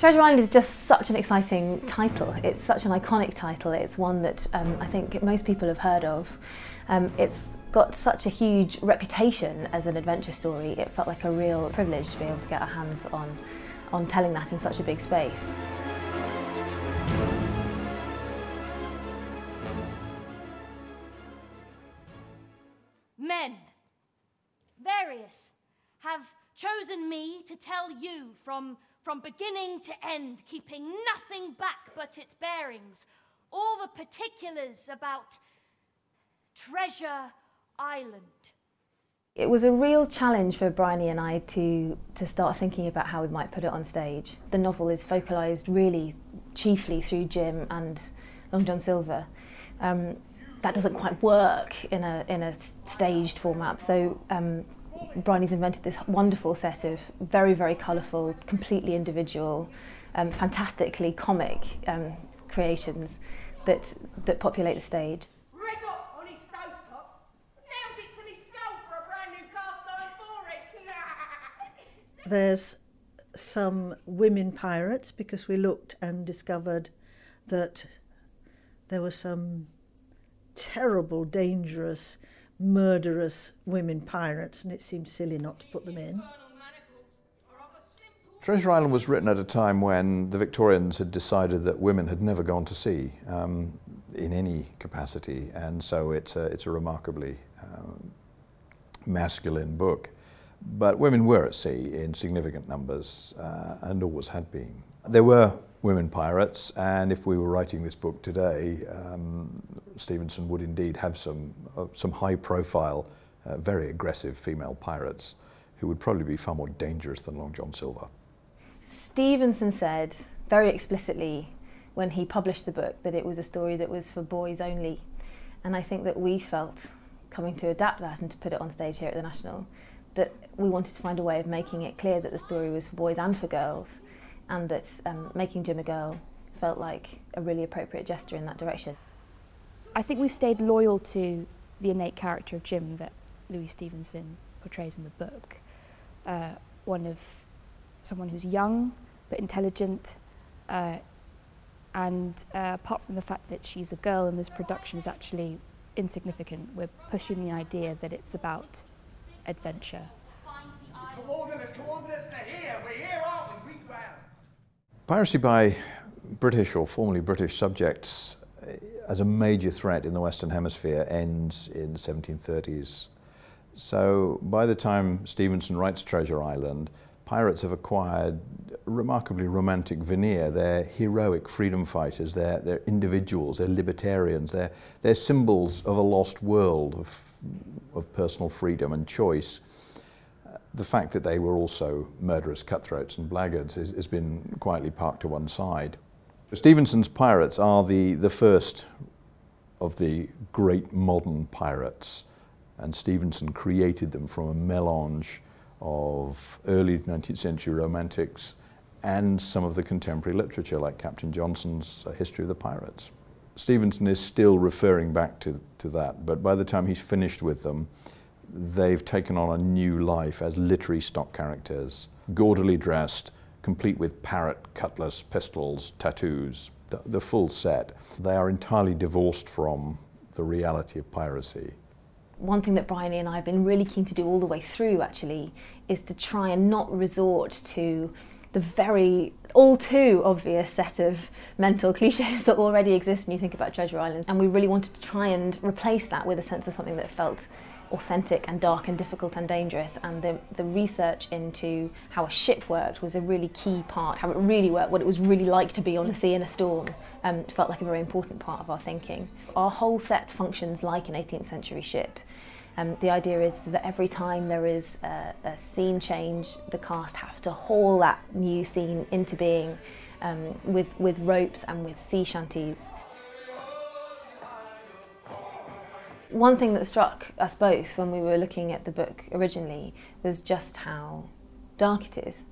Treasure Island is just such an exciting title. It's such an iconic title. It's one that um, I think most people have heard of. Um, it's got such a huge reputation as an adventure story. It felt like a real privilege to be able to get our hands on, on telling that in such a big space. Men, various, have chosen me to tell you from, from beginning to end, keeping nothing back but its bearings, all the particulars about Treasure Island. It was a real challenge for Bryony and I to, to start thinking about how we might put it on stage. The novel is focalised really chiefly through Jim and Long John Silver. Um, that doesn't quite work in a, in a staged format. So um, Bryony's invented this wonderful set of very, very colourful, completely individual, um, fantastically comic um, creations that, that populate the stage. Red hot on his stovetop. Nailed it to his skull for a brand new cast iron forehead. There's some women pirates because we looked and discovered that there were some terrible, dangerous, murderous women pirates, and it seemed silly not to put them in. Treasure Island was written at a time when the Victorians had decided that women had never gone to sea um, in any capacity, and so it's a, it's a remarkably um, masculine book. But women were at sea in significant numbers uh, and always had been. There were women pirates, and if we were writing this book today, um, Stevenson would indeed have some, uh, some high profile, uh, very aggressive female pirates who would probably be far more dangerous than Long John Silver. Stevenson said very explicitly when he published the book that it was a story that was for boys only. And I think that we felt, coming to adapt that and to put it on stage here at the National, that we wanted to find a way of making it clear that the story was for boys and for girls, and that um, making Jim a girl felt like a really appropriate gesture in that direction. I think we've stayed loyal to the innate character of Jim that Louis Stevenson portrays in the book. Uh, one of someone who's young but intelligent, uh, and uh, apart from the fact that she's a girl in this production is actually insignificant, we're pushing the idea that it's about adventure. Coordinates, coordinates to here. We're here, aren't we? Read round. Piracy by British or formerly British subjects uh, as a major threat in the Western Hemisphere ends in the 1730s. So by the time Stevenson writes Treasure Island, pirates have acquired a remarkably romantic veneer. They're heroic freedom fighters, they're, they're individuals, they're libertarians, they're, they're symbols of a lost world of, of personal freedom and choice. The fact that they were also murderous cutthroats and blackguards has, has been quietly parked to one side. Stevenson's pirates are the, the first of the great modern pirates, and Stevenson created them from a melange of early 19th century romantics and some of the contemporary literature, like Captain Johnson's History of the Pirates. Stevenson is still referring back to, to that, but by the time he's finished with them, they've taken on a new life as literary stock characters, gaudily dressed, complete with parrot, cutlass, pistols, tattoos, the, the full set. They are entirely divorced from the reality of piracy. One thing that Bryony and I have been really keen to do all the way through actually is to try and not resort to the very all too obvious set of mental cliches that already exist when you think about Treasure Island. And we really wanted to try and replace that with a sense of something that felt authentic and dark and difficult and dangerous. And the, the research into how a ship worked was a really key part, how it really worked, what it was really like to be on the sea in a storm, um, felt like a very important part of our thinking. Our whole set functions like an 18th century ship. Um, the idea is that every time there is a, a scene change, the cast have to haul that new scene into being um, with, with ropes and with sea shanties. One thing that struck us both when we were looking at the book originally was just how dark it is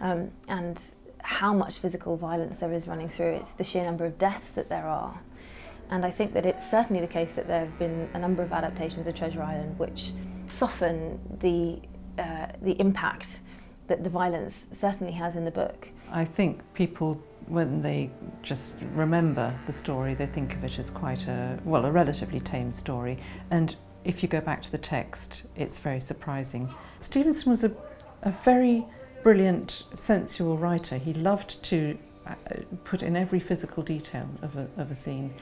um, and how much physical violence there is running through it, the sheer number of deaths that there are. And I think that it's certainly the case that there have been a number of adaptations of Treasure Island which soften the, uh, the impact that the violence certainly has in the book. I think people, when they just remember the story, they think of it as quite a, well, a relatively tame story. And if you go back to the text, it's very surprising. Stevenson was a, a very brilliant, sensual writer. He loved to uh, put in every physical detail of a, of a scene.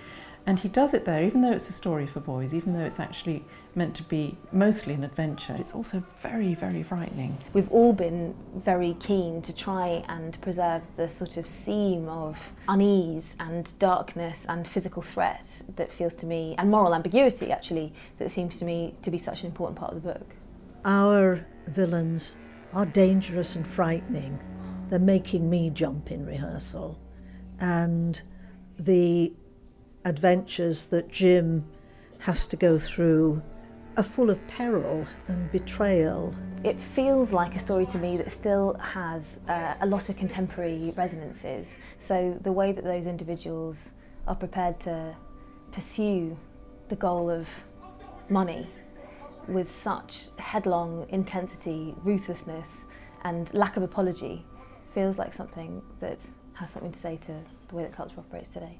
And he does it there, even though it's a story for boys, even though it's actually meant to be mostly an adventure, it's also very, very frightening. We've all been very keen to try and preserve the sort of seam of unease and darkness and physical threat that feels to me, and moral ambiguity actually, that seems to me to be such an important part of the book. Our villains are dangerous and frightening. They're making me jump in rehearsal. And the adventures that Jim has to go through are full of peril and betrayal. It feels like a story to me that still has uh, a lot of contemporary resonances. So the way that those individuals are prepared to pursue the goal of money with such headlong intensity, ruthlessness, and lack of apology feels like something that has something to say to the way that culture operates today.